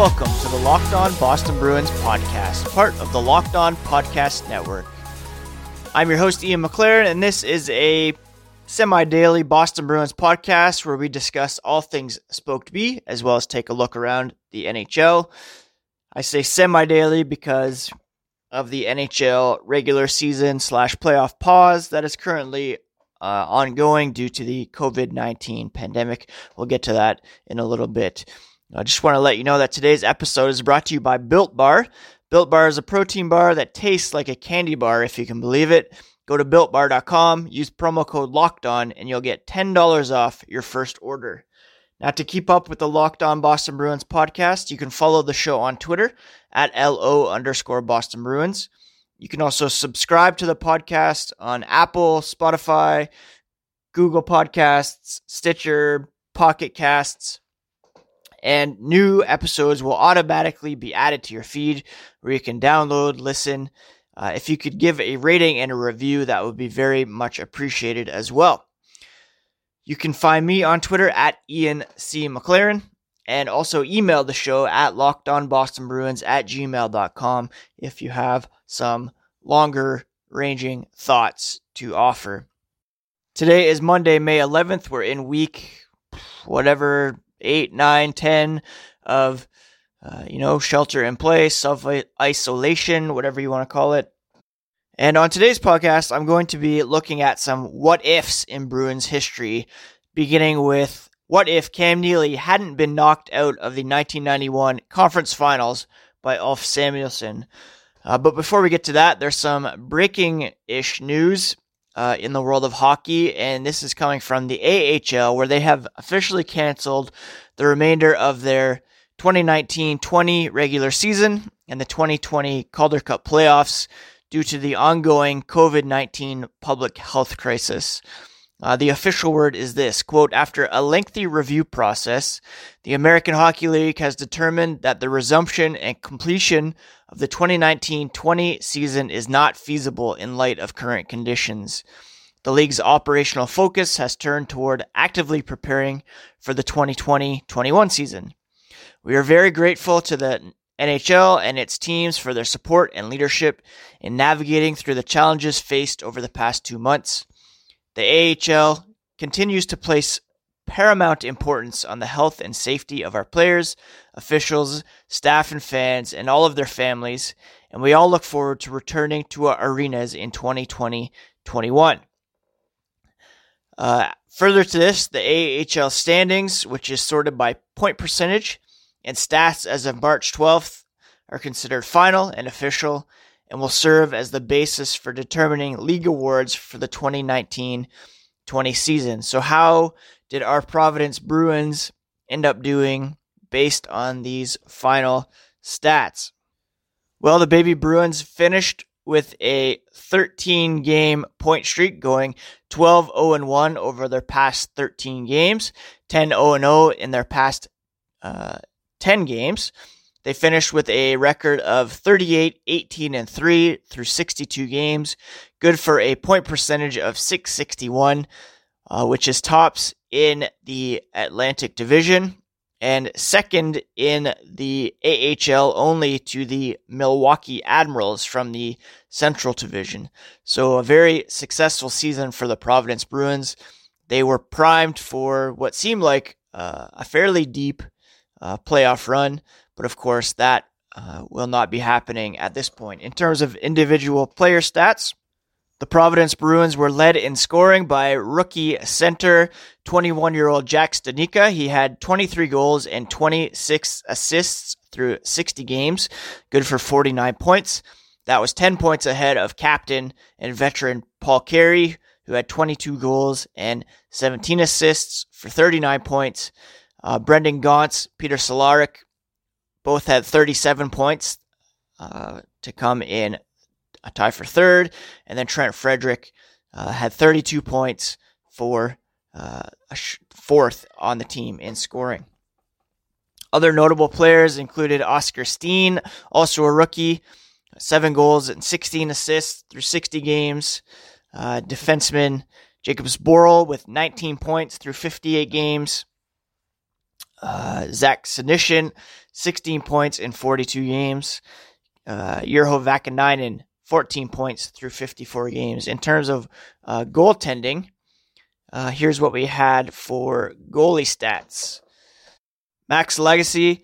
welcome to the Locked On Boston Bruins podcast, part of the Locked On Podcast Network. I'm your host, Ian McLaren, and this is a semi daily Boston Bruins podcast where we discuss all things Spoked B, as well as take a look around the NHL. I say semi daily because of the NHL regular season slash playoff pause that is currently uh, ongoing due to the COVID 19 pandemic. We'll get to that in a little bit. I just want to let you know that today's episode is brought to you by Built Bar. Built Bar is a protein bar that tastes like a candy bar, if you can believe it. Go to builtbar.com, use promo code Locked On, and you'll get $10 off your first order. Now, to keep up with the Locked On Boston Bruins podcast, you can follow the show on Twitter at LO underscore Boston Bruins. You can also subscribe to the podcast on Apple, Spotify, Google Podcasts, Stitcher, Pocket Casts, and new episodes will automatically be added to your feed where you can download, listen, uh, if you could give a rating and a review, that would be very much appreciated as well. You can find me on Twitter at Ian C. McLaren and also email the show at lockedonbostonbruins at gmail.com if you have some longer ranging thoughts to offer. Today is Monday, May 11th. We're in week whatever, 8, 9, 10 of uh, you know, shelter in place, self isolation, whatever you want to call it. And on today's podcast, I'm going to be looking at some what ifs in Bruins history, beginning with what if Cam Neely hadn't been knocked out of the 1991 conference finals by Ulf Samuelsson. Uh, but before we get to that, there's some breaking ish news uh, in the world of hockey, and this is coming from the AHL, where they have officially canceled the remainder of their 2019-20 regular season and the 2020 Calder Cup playoffs due to the ongoing COVID-19 public health crisis. Uh, the official word is this quote after a lengthy review process the american hockey league has determined that the resumption and completion of the 2019-20 season is not feasible in light of current conditions the league's operational focus has turned toward actively preparing for the 2020-21 season we are very grateful to the NHL and its teams for their support and leadership in navigating through the challenges faced over the past two months. The AHL continues to place paramount importance on the health and safety of our players, officials, staff, and fans, and all of their families, and we all look forward to returning to our arenas in 2020 21. Uh, further to this, the AHL standings, which is sorted by point percentage, and stats as of March 12th are considered final and official and will serve as the basis for determining league awards for the 2019 20 season. So, how did our Providence Bruins end up doing based on these final stats? Well, the Baby Bruins finished with a 13 game point streak going 12 0 1 over their past 13 games, 10 0 0 in their past uh, 10 games. They finished with a record of 38, 18, and 3 through 62 games. Good for a point percentage of 661, uh, which is tops in the Atlantic Division and second in the AHL only to the Milwaukee Admirals from the Central Division. So a very successful season for the Providence Bruins. They were primed for what seemed like uh, a fairly deep uh, playoff run. But of course, that uh, will not be happening at this point. In terms of individual player stats, the Providence Bruins were led in scoring by rookie center 21 year old Jack Studnicka. He had 23 goals and 26 assists through 60 games, good for 49 points. That was 10 points ahead of captain and veteran Paul Carey, who had 22 goals and 17 assists for 39 points. Uh, Brendan Gaunce, Peter Cehlarik, both had 37 points uh, to come in a tie for third. And then Trent Frederick uh, had 32 points for uh, sh- fourth on the team in scoring. Other notable players included Oskar Steen, also a rookie, seven goals and 16 assists through 60 games. Uh, defenseman Jakub Zboril with 19 points through 58 games. Uh, Zach Senyshyn, 16 points in 42 games. Uh, Urho Vaakanainen, 14 points through 54 games. In terms of uh, goaltending, uh, here's what we had for goalie stats. Max Lagacé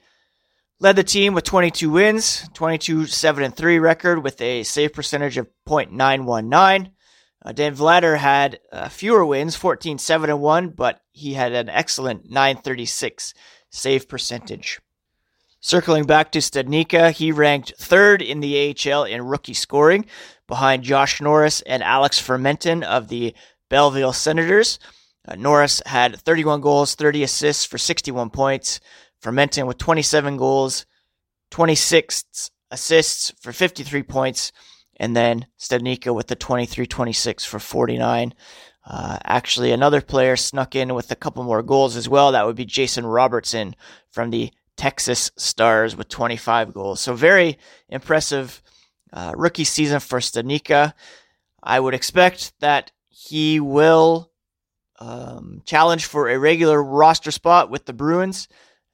led the team with 22 wins, 22 7 and 3 record with a save percentage of .919. Uh, Dan Vladar had uh, fewer wins, 14 7 and 1, but he had an excellent 936 save percentage. Circling back to Studnicka, he ranked third in the AHL in rookie scoring behind Josh Norris and Alex Formenton of the Belleville Senators. Uh, Norris had 31 goals, 30 assists for 61 points. Formenton with 27 goals, 26 assists for 53 points. And then Studnicka with the 23 26 for 49. Uh, actually, another player snuck in with a couple more goals as well. That would be Jason Robertson from the Texas Stars with 25 goals. So, very impressive uh, rookie season for Studnicka. I would expect that he will um, challenge for a regular roster spot with the Bruins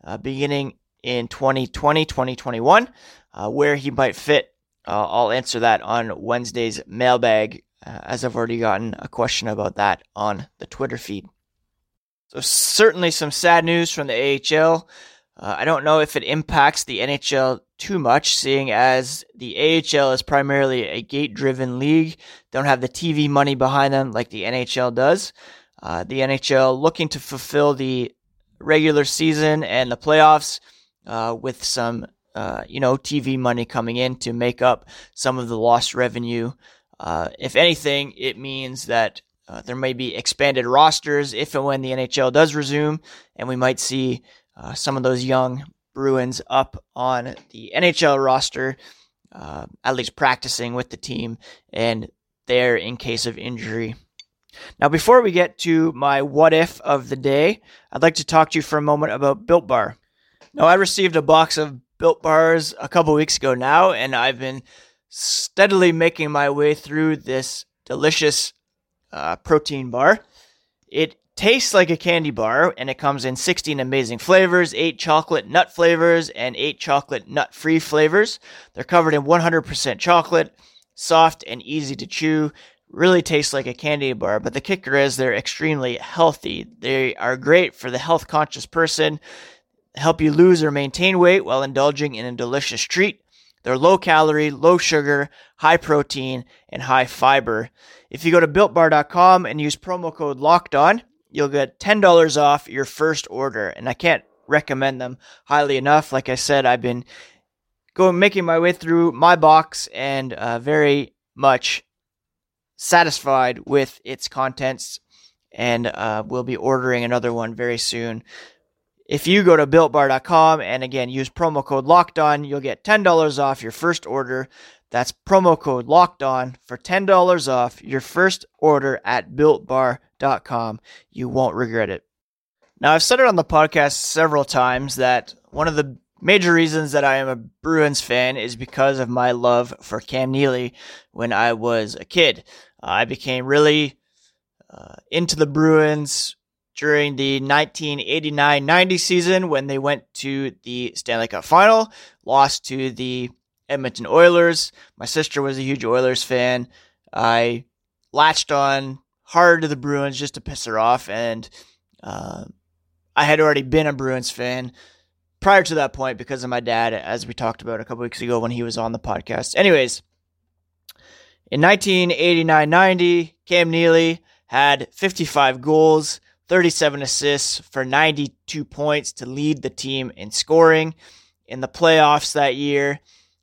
uh, beginning in 2020 2021. Uh, where he might fit, uh, I'll answer that on Wednesday's mailbag, uh, as I've already gotten a question about that on the Twitter feed. So, certainly some sad news from the AHL. Uh, I don't know if it impacts the NHL too much, seeing as the AHL is primarily a gate driven league, don't have the TV money behind them like the NHL does. Uh, the NHL looking to fulfill the regular season and the playoffs uh, with some, uh, you know, TV money coming in to make up some of the lost revenue. Uh, if anything, it means that uh, there may be expanded rosters if and when the NHL does resume, and we might see uh, some of those young Bruins up on the NHL roster, uh, at least practicing with the team and there in case of injury. Now, before we get to my what if of the day, I'd like to talk to you for a moment about Built Bar. Now, I received a box of Built Bars a couple weeks ago now, and I've been steadily making my way through this delicious uh, protein bar. It tastes like a candy bar, and it comes in 16 amazing flavors 8 chocolate nut flavors and 8 chocolate nut free flavors. They're covered in 100% chocolate, soft and easy to chew. Really tastes like a candy bar, but the kicker is they're extremely healthy. They are great for the health conscious person, help you lose or maintain weight while indulging in a delicious treat. They're low calorie, low sugar, high protein, and high fiber. If you go to builtbar.com and use promo code locked on, you'll get $10 off your first order. And I can't recommend them highly enough. Like I said, I've been going making my way through my box and uh, very much satisfied with its contents and uh, we'll be ordering another one very soon. If you go to builtbar.com and again use promo code locked on, you'll get $10 off your first order. That's promo code locked on for $10 off your first order at builtbar.com. You won't regret it. Now, I've said it on the podcast several times that one of the major reasons that I am a Bruins fan is because of my love for Cam Neely when I was a kid. I became really uh, into the Bruins during the 1989 90 season when they went to the Stanley Cup final, lost to the Edmonton Oilers. My sister was a huge Oilers fan. I latched on hard to the Bruins just to piss her off, and uh, I had already been a Bruins fan prior to that point because of my dad, as we talked about a couple weeks ago when he was on the podcast. Anyways, in 1989 90, Cam Neely had 55 goals, 37 assists for 92 points to lead the team in scoring. In the playoffs that year,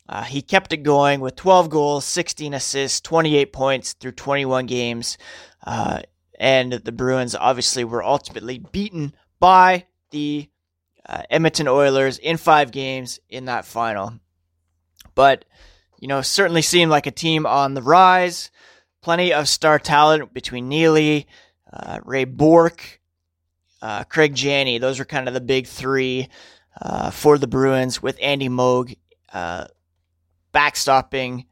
uh, he kept it going with 12 goals, 16 assists, 28 points through 21 games. Uh, and the Bruins obviously were ultimately beaten by the uh, Edmonton Oilers in five games in that final. But, you know, certainly seemed like a team on the rise. Plenty of star talent between Neely, uh, Ray Bourque, uh, Craig Janney. Those were kind of the big three uh, for the Bruins with Andy Moog uh, backstopping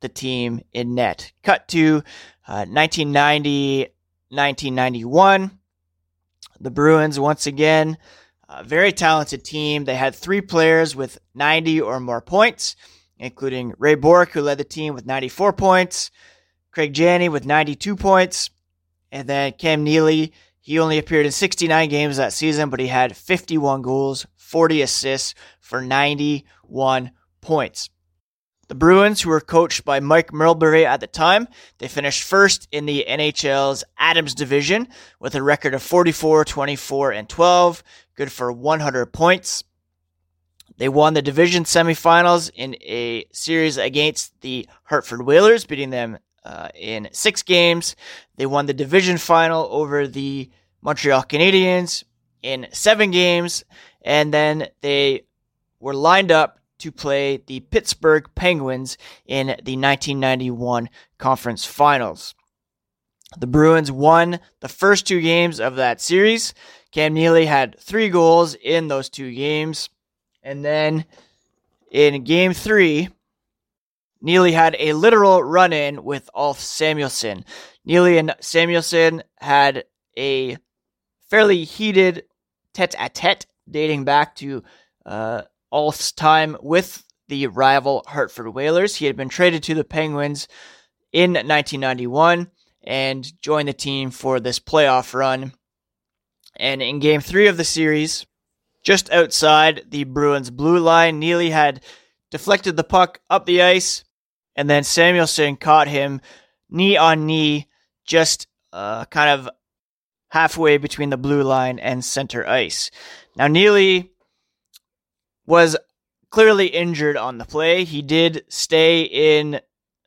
the team in net. Cut to 1990 uh, 1991. The Bruins once again a very talented team. They had three players with 90 or more points, including Ray Bourque, who led the team with 94 points, Craig Janney with 92 points, and then Cam Neely. He only appeared in 69 games that season, but he had 51 goals, 40 assists for 91 points. The Bruins, who were coached by Mike Milbury at the time, they finished first in the NHL's Adams division with a record of 44, 24, and 12, good for 100 points. They won the division semifinals in a series against the Hartford Whalers, beating them uh, in six games. They won the division final over the Montreal Canadiens in seven games, and then they were lined up to play the Pittsburgh Penguins in the 1991 conference finals. The Bruins won the first two games of that series. Cam Neely had three goals in those two games. And then in game three, Neely had a literal run in with Ulf Samuelsson. Neely and Samuelsson had a fairly heated tete a tete dating back to uh, Ulf's time with the rival Hartford Whalers. He had been traded to the Penguins in 1991 and joined the team for this playoff run. And in game three of the series, just outside the Bruins' blue line, Neely had deflected the puck up the ice, and then Samuelsson caught him knee on knee, just uh, kind of halfway between the blue line and center ice. Now, Neely was clearly injured on the play. He did stay in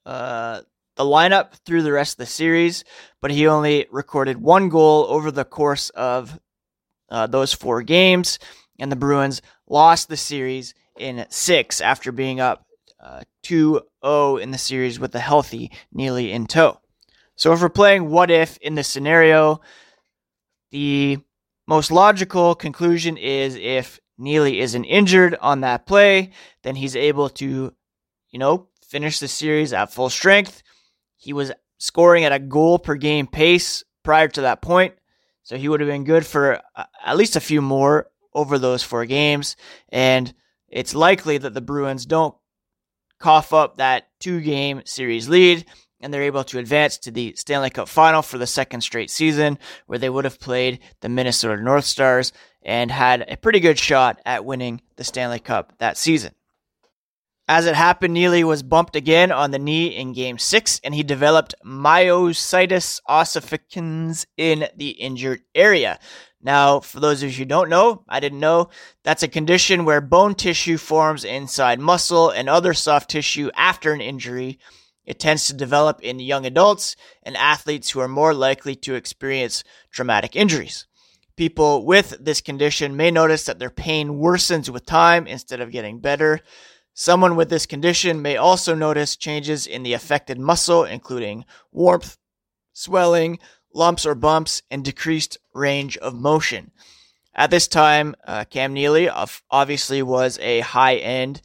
uh, the lineup through the rest of the series, but he only recorded one goal over the course of uh, those four games, and the Bruins lost the series in six after being up 2 0 in the series with a healthy Neely in tow. So, if we're playing what if in this scenario, the most logical conclusion is if Neely isn't injured on that play, then he's able to, you know, finish the series at full strength. He was scoring at a goal per game pace prior to that point, so he would have been good for uh, at least a few more over those four games. And it's likely that the Bruins don't cough up that two game series lead and they're able to advance to the Stanley Cup final for the second straight season, where they would have played the Minnesota North Stars and had a pretty good shot at winning the Stanley Cup that season. As it happened, Neely was bumped again on the knee in game six, and he developed myositis ossificans in the injured area. Now, for those of you who don't know, I didn't know, that's a condition where bone tissue forms inside muscle and other soft tissue after an injury. It tends to develop in young adults and athletes who are more likely to experience traumatic injuries. People with this condition may notice that their pain worsens with time instead of getting better. Someone with this condition may also notice changes in the affected muscle, including warmth, swelling, lumps or bumps, and decreased range of motion. At this time, uh, Cam Neely obviously was a high end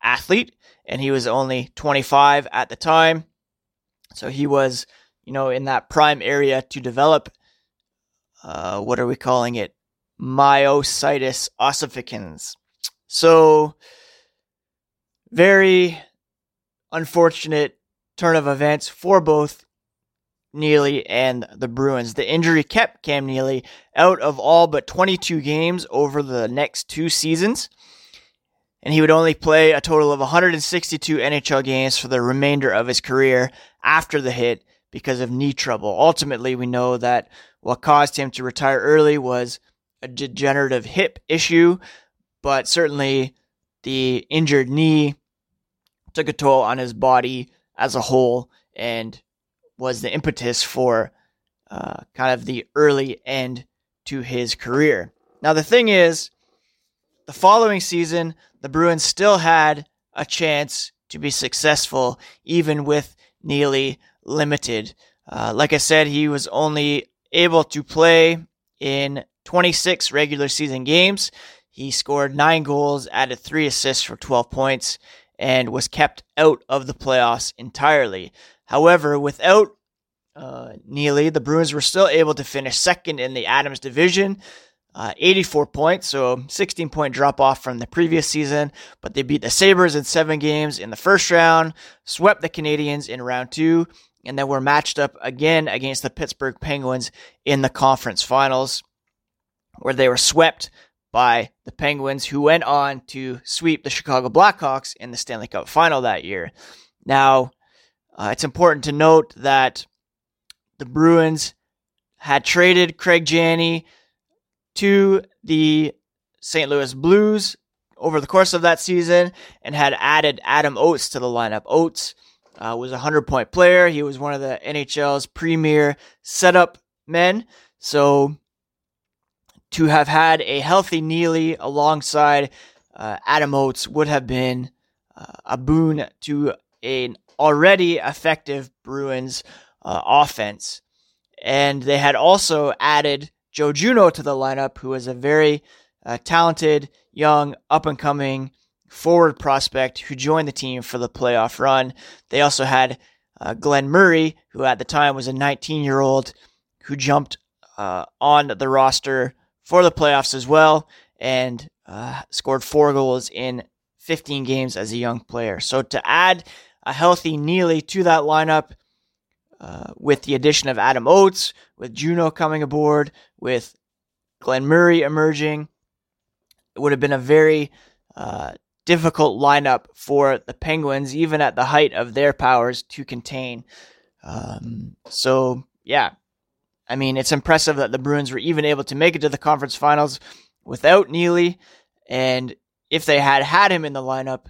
athlete, and he was only 25 at the time. So he was, you know, in that prime area to develop uh, what are we calling it? Myositis ossificans. So, very unfortunate turn of events for both Neely and the Bruins. The injury kept Cam Neely out of all but 22 games over the next two seasons, and he would only play a total of 162 NHL games for the remainder of his career after the hit because of knee trouble. Ultimately, we know that what caused him to retire early was a degenerative hip issue, but certainly the injured knee took a toll on his body as a whole and was the impetus for uh, kind of the early end to his career. Now, the thing is, the following season, the Bruins still had a chance to be successful, even with Neely limited. Uh, like I said, he was only able to play in 26 regular season games. He scored nine goals, added three assists for 12 points, and was kept out of the playoffs entirely. However, without uh, Neely, the Bruins were still able to finish second in the Adams division. uh, 84 points, so 16 point drop off from the previous season. But they beat the Sabres in seven games in the first round, swept the Canadiens in round two, and then were matched up again against the Pittsburgh Penguins in the conference finals, where they were swept by the Penguins, who went on to sweep the Chicago Blackhawks in the Stanley Cup final that year. Now, uh, it's important to note that the Bruins had traded Craig Janney to the St. Louis Blues over the course of that season and had added Adam Oates to the lineup. Oates uh, was a 100 point player. He was one of the NHL's premier setup men. So to have had a healthy Neely alongside uh, Adam Oates would have been uh, a boon to an already effective Bruins uh, offense. And they had also added Joe Juneau to the lineup, who is a very uh, talented, young, up and coming forward prospect who joined the team for the playoff run. They also had uh, Glen Murray, who at the time was a 19 year old who jumped uh, on the roster for the playoffs as well and uh, scored four goals in 15 games as a young player. So to add a healthy Neely to that lineup uh, with the addition of Adam Oates, with Juneau coming aboard, with Glen Murray emerging. It would have been a very uh, difficult lineup for the Penguins, even at the height of their powers, to contain. Um, so, yeah, I mean, it's impressive that the Bruins were even able to make it to the conference finals without Neely. And if they had had him in the lineup,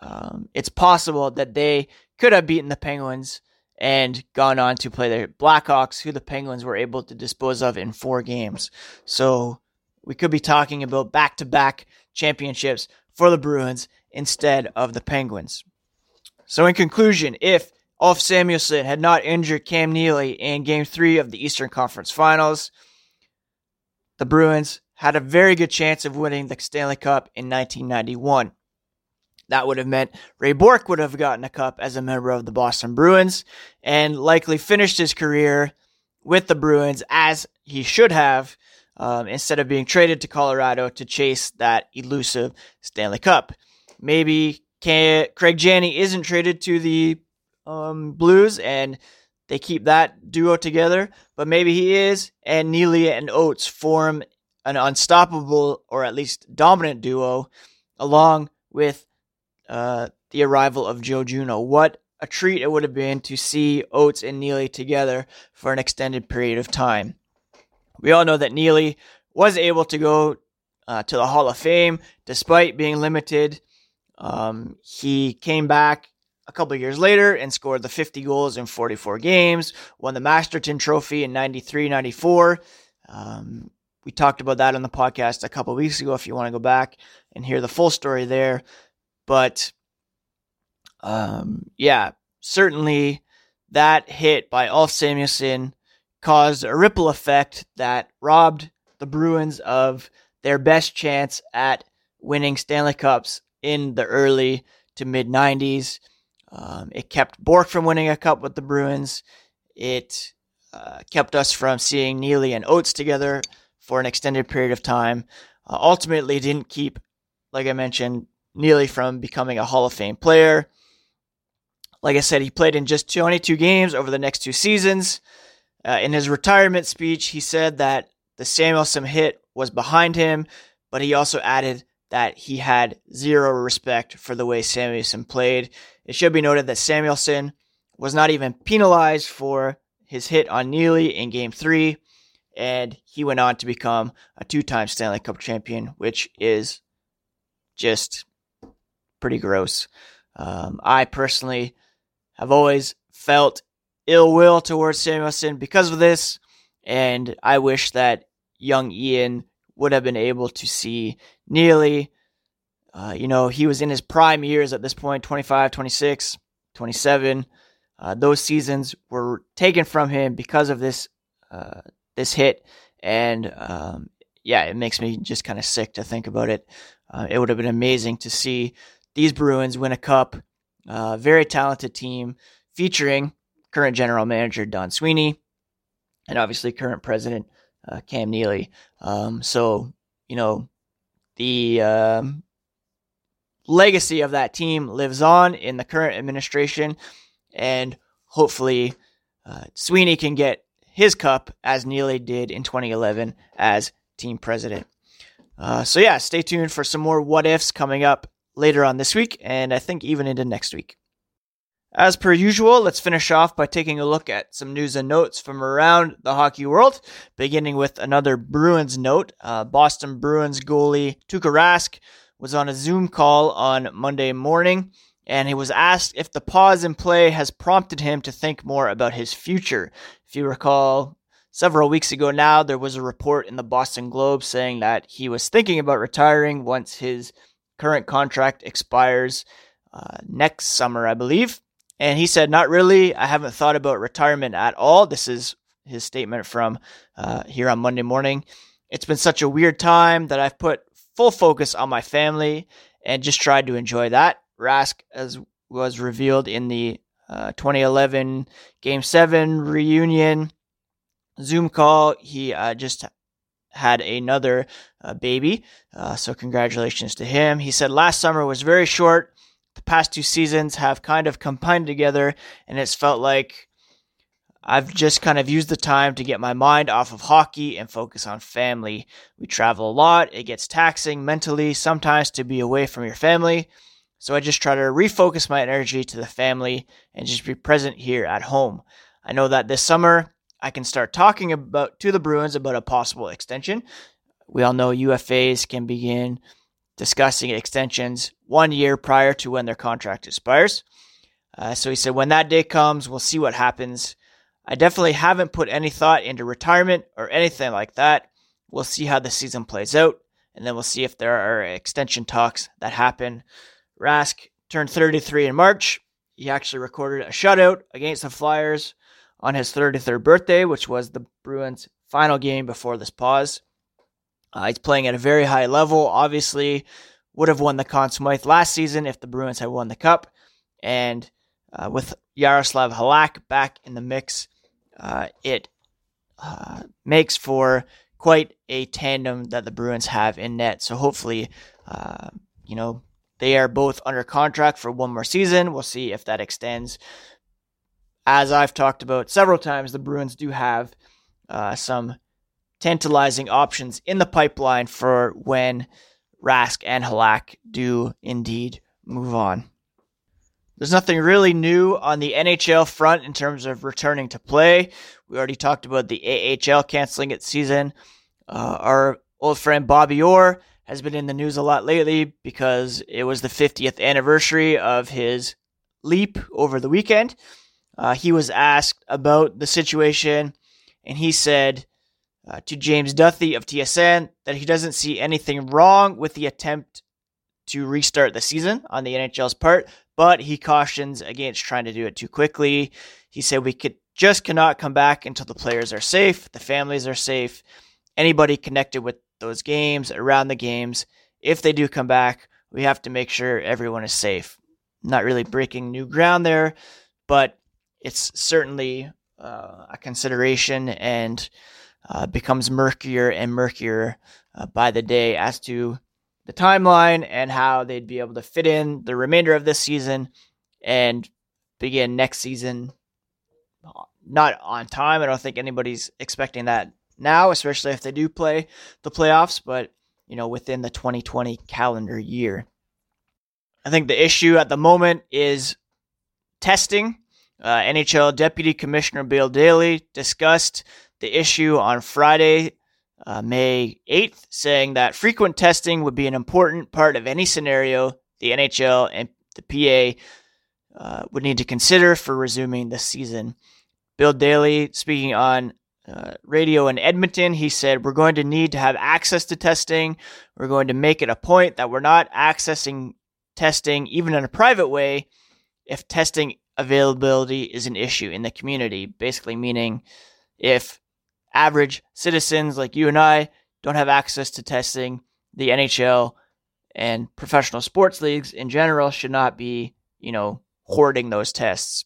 um, it's possible that they could have beaten the Penguins and gone on to play the Blackhawks, who the Penguins were able to dispose of in four games. So we could be talking about back to back championships for the Bruins instead of the Penguins. So, in conclusion, if Ulf Samuelsson had not injured Cam Neely in game three of the Eastern Conference Finals, the Bruins had a very good chance of winning the Stanley Cup in 1991. That would have meant Ray Bourque would have gotten a cup as a member of the Boston Bruins and likely finished his career with the Bruins as he should have um, instead of being traded to Colorado to chase that elusive Stanley Cup. Maybe Craig Janney isn't traded to the um, Blues and they keep that duo together, but maybe he is, and Neely and Oates form an unstoppable or at least dominant duo along with uh, the arrival of Joe Juneau. What a treat it would have been to see Oates and Neely together for an extended period of time. We all know that Neely was able to go uh, to the Hall of Fame despite being limited. Um, he came back a couple years later and scored the 50 goals in 44 games, won the Masterton Trophy in 93 94. Um, we talked about that on the podcast a couple weeks ago if you want to go back and hear the full story there. But um, yeah, certainly that hit by Ulf Samuelsson caused a ripple effect that robbed the Bruins of their best chance at winning Stanley Cups in the early to mid 90s. Um, it kept Bourque from winning a cup with the Bruins. It uh, kept us from seeing Neely and Oates together for an extended period of time. Uh, ultimately, didn't keep, like I mentioned, Neely from becoming a Hall of Fame player. Like I said, he played in just 22 games over the next two seasons. Uh, in his retirement speech, he said that the Samuelsson hit was behind him, but he also added that he had zero respect for the way Samuelsson played. It should be noted that Samuelsson was not even penalized for his hit on Neely in Game 3, and he went on to become a two time Stanley Cup champion, which is just pretty gross. Um, I personally have always felt ill will towards Samuelsson because of this, and I wish that young Ian would have been able to see Neely. Uh, you know, he was in his prime years at this point 25, 26, 27. Uh, those seasons were taken from him because of this uh, this hit, and um, yeah, it makes me just kind of sick to think about it. Uh, it would have been amazing to see these Bruins win a cup. Uh, very talented team featuring current general manager Don Sweeney and obviously current president uh, Cam Neely. Um, so, you know, the um, legacy of that team lives on in the current administration, and hopefully uh, Sweeney can get his cup as Neely did in 2011 as team president. Uh, so, yeah, stay tuned for some more what ifs coming up later on this week, and I think even into next week. As per usual, let's finish off by taking a look at some news and notes from around the hockey world, beginning with another Bruins note. Uh, Boston Bruins goalie Tuukka Rask was on a Zoom call on Monday morning, and he was asked if the pause in play has prompted him to think more about his future. If you recall, several weeks ago now, there was a report in the Boston Globe saying that he was thinking about retiring once his current contract expires uh, next summer, I believe. And he said, Not really. I haven't thought about retirement at all. This is his statement from uh, here on Monday morning. It's been such a weird time that I've put full focus on my family and just tried to enjoy that. Rask, as was revealed in the uh, 2011 Game 7 reunion Zoom call, he uh, just had another uh, baby. Uh, so, congratulations to him. He said last summer was very short the past two seasons have kind of combined together, and it's felt like I've just kind of used the time to get my mind off of hockey and focus on family. We travel a lot, it gets taxing mentally sometimes to be away from your family. So I just try to refocus my energy to the family and just be present here at home. I know that this summer I can start talking about to the Bruins about a possible extension. We all know UFAs can begin discussing extensions one year prior to when their contract expires. Uh, so he said, when that day comes, we'll see what happens. I definitely haven't put any thought into retirement or anything like that. We'll see how the season plays out, and then we'll see if there are extension talks that happen. Rask turned 33 in March. He actually recorded a shutout against the Flyers on his 33rd birthday, which was the Bruins' final game before this pause. Uh, he's playing at a very high level. Obviously, would have won the Conn Smythe last season if the Bruins had won the Cup. And uh, with Jaroslav Halak back in the mix, uh, it uh, makes for quite a tandem that the Bruins have in net. So hopefully, uh, you know, they are both under contract for one more season. We'll see if that extends. As I've talked about several times, the Bruins do have uh, some tantalizing options in the pipeline for when Rask and Halak do indeed move on. There's nothing really new on the NHL front in terms of returning to play. We already talked about the AHL canceling its season. Uh, our old friend Bobby Orr has been in the news a lot lately because it was the 50th anniversary of his leap over the weekend. Uh, he was asked about the situation, and he said uh, to James Duthie of TSN that he doesn't see anything wrong with the attempt to restart the season on the NHL's part, but he cautions against trying to do it too quickly. He said we could just cannot come back until the players are safe, the families are safe, anybody connected with those games, around the games. If they do come back, we have to make sure everyone is safe. Not really breaking new ground there, but it's certainly uh, a consideration and uh, becomes murkier and murkier uh, by the day as to the timeline and how they'd be able to fit in the remainder of this season and begin next season not on time. I don't think anybody's expecting that now, especially if they do play the playoffs, but you know, within the 2020 calendar year. I think the issue at the moment is testing. Uh, NHL Deputy Commissioner Bill Daly discussed the issue on Friday, uh, May 8th, saying that frequent testing would be an important part of any scenario the NHL and the PA uh, would need to consider for resuming the season. Bill Daly, speaking on uh, radio in Edmonton, he said, We're going to need to have access to testing. We're going to make it a point that we're not accessing testing, even in a private way, if testing availability is an issue in the community. Basically, meaning if average citizens like you and I don't have access to testing. The NHL and professional sports leagues in general should not be, you know, hoarding those tests.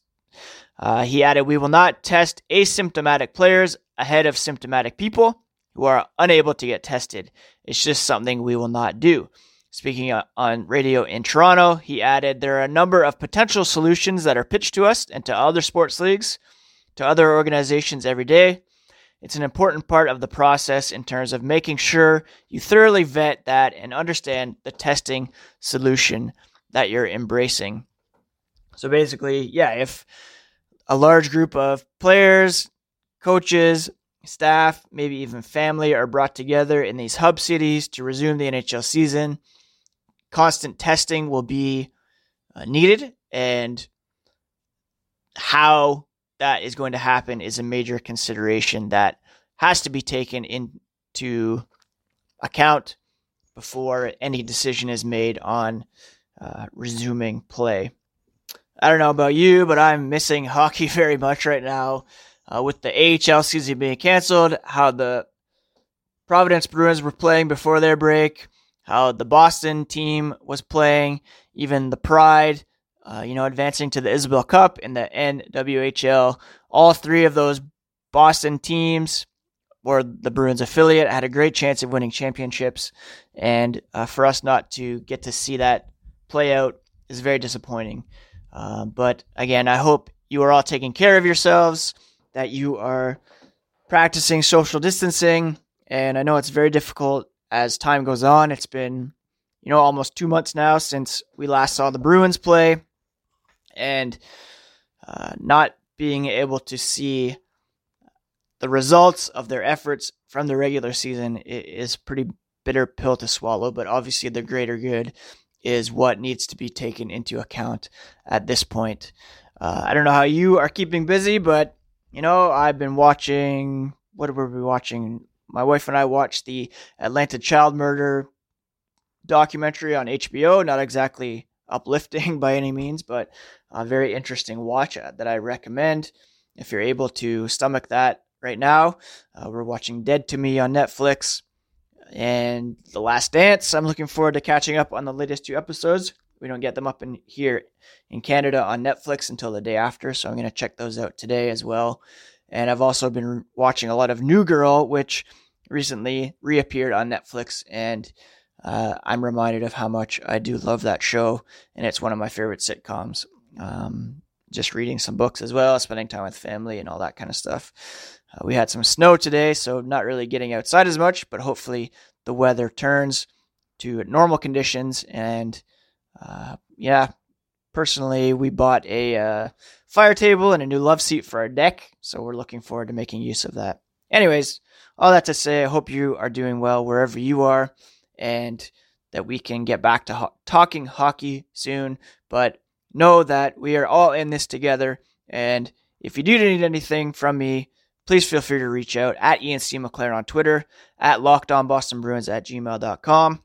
Uh, he added, We will not test asymptomatic players ahead of symptomatic people. who are unable to get tested. It's just something we will not do. Speaking on radio in Toronto, he added there are a number of potential solutions that are pitched to us and to other sports leagues, to other organizations every day. It's an important part of the process in terms of making sure you thoroughly vet that and understand the testing solution that you're embracing. So basically, yeah, if a large group of players, coaches, staff, maybe even family are brought together in these hub cities to resume the NHL season, constant testing will be uh, needed and how that is going to happen is a major consideration that has to be taken into account before any decision is made on uh, resuming play. I don't know about you, but I'm missing hockey very much right now. Uh, with the AHL season being canceled, how the Providence Bruins were playing before their break, how the Boston team was playing, even the Pride, uh, you know, advancing to the Isobel Cup in the NWHL. All three of those Boston teams or the Bruins affiliate had a great chance of winning championships. And uh, for us not to get to see that play out is very disappointing. Uh, but again, I hope you are all taking care of yourselves, that you are practicing social distancing. And I know it's very difficult as time goes on. It's been, you know, almost two months now since we last saw the Bruins play, and uh, not being able to see the results of their efforts from the regular season is pretty bitter pill to swallow. But obviously, the greater good is what needs to be taken into account at this point. Uh, I don't know how you are keeping busy, but you know, I've been watching. What were we watching? my wife and I watched the Atlanta child murder documentary on HBO. Not exactly uplifting by any means, but a very interesting watch uh, that I recommend if you're able to stomach that right now. Uh, we're watching Dead to Me on Netflix and The Last Dance. I'm looking forward to catching up on the latest two episodes. We don't get them up in here in Canada on Netflix until the day after, so I'm going to check those out today as well. And I've also been watching a lot of New Girl, which recently reappeared on Netflix, and uh, I'm reminded of how much I do love that show, and it's one of my favorite sitcoms. Um, just reading some books as well, spending time with family, and all that kind of stuff. Uh, we had some snow today, so not really getting outside as much, but hopefully the weather turns to normal conditions. And uh, yeah, personally, we bought a uh, fire table and a new love seat for our deck, so we're looking forward to making use of that. Anyways, all that to say, I hope you are doing well wherever you are and that we can get back to ho- talking hockey soon. But know that we are all in this together. And if you do need anything from me, please feel free to reach out at Ian C. McLaren on Twitter, at lockedonbostonbruins at gmail.com.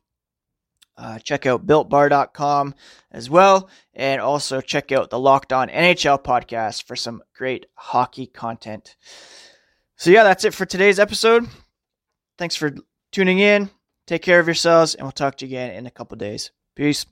Uh, check out builtbar.com as well. And also check out the Locked On NHL podcast for some great hockey content. So, yeah, that's it for today's episode. Thanks for tuning in. Take care of yourselves, and we'll talk to you again in a couple days. Peace.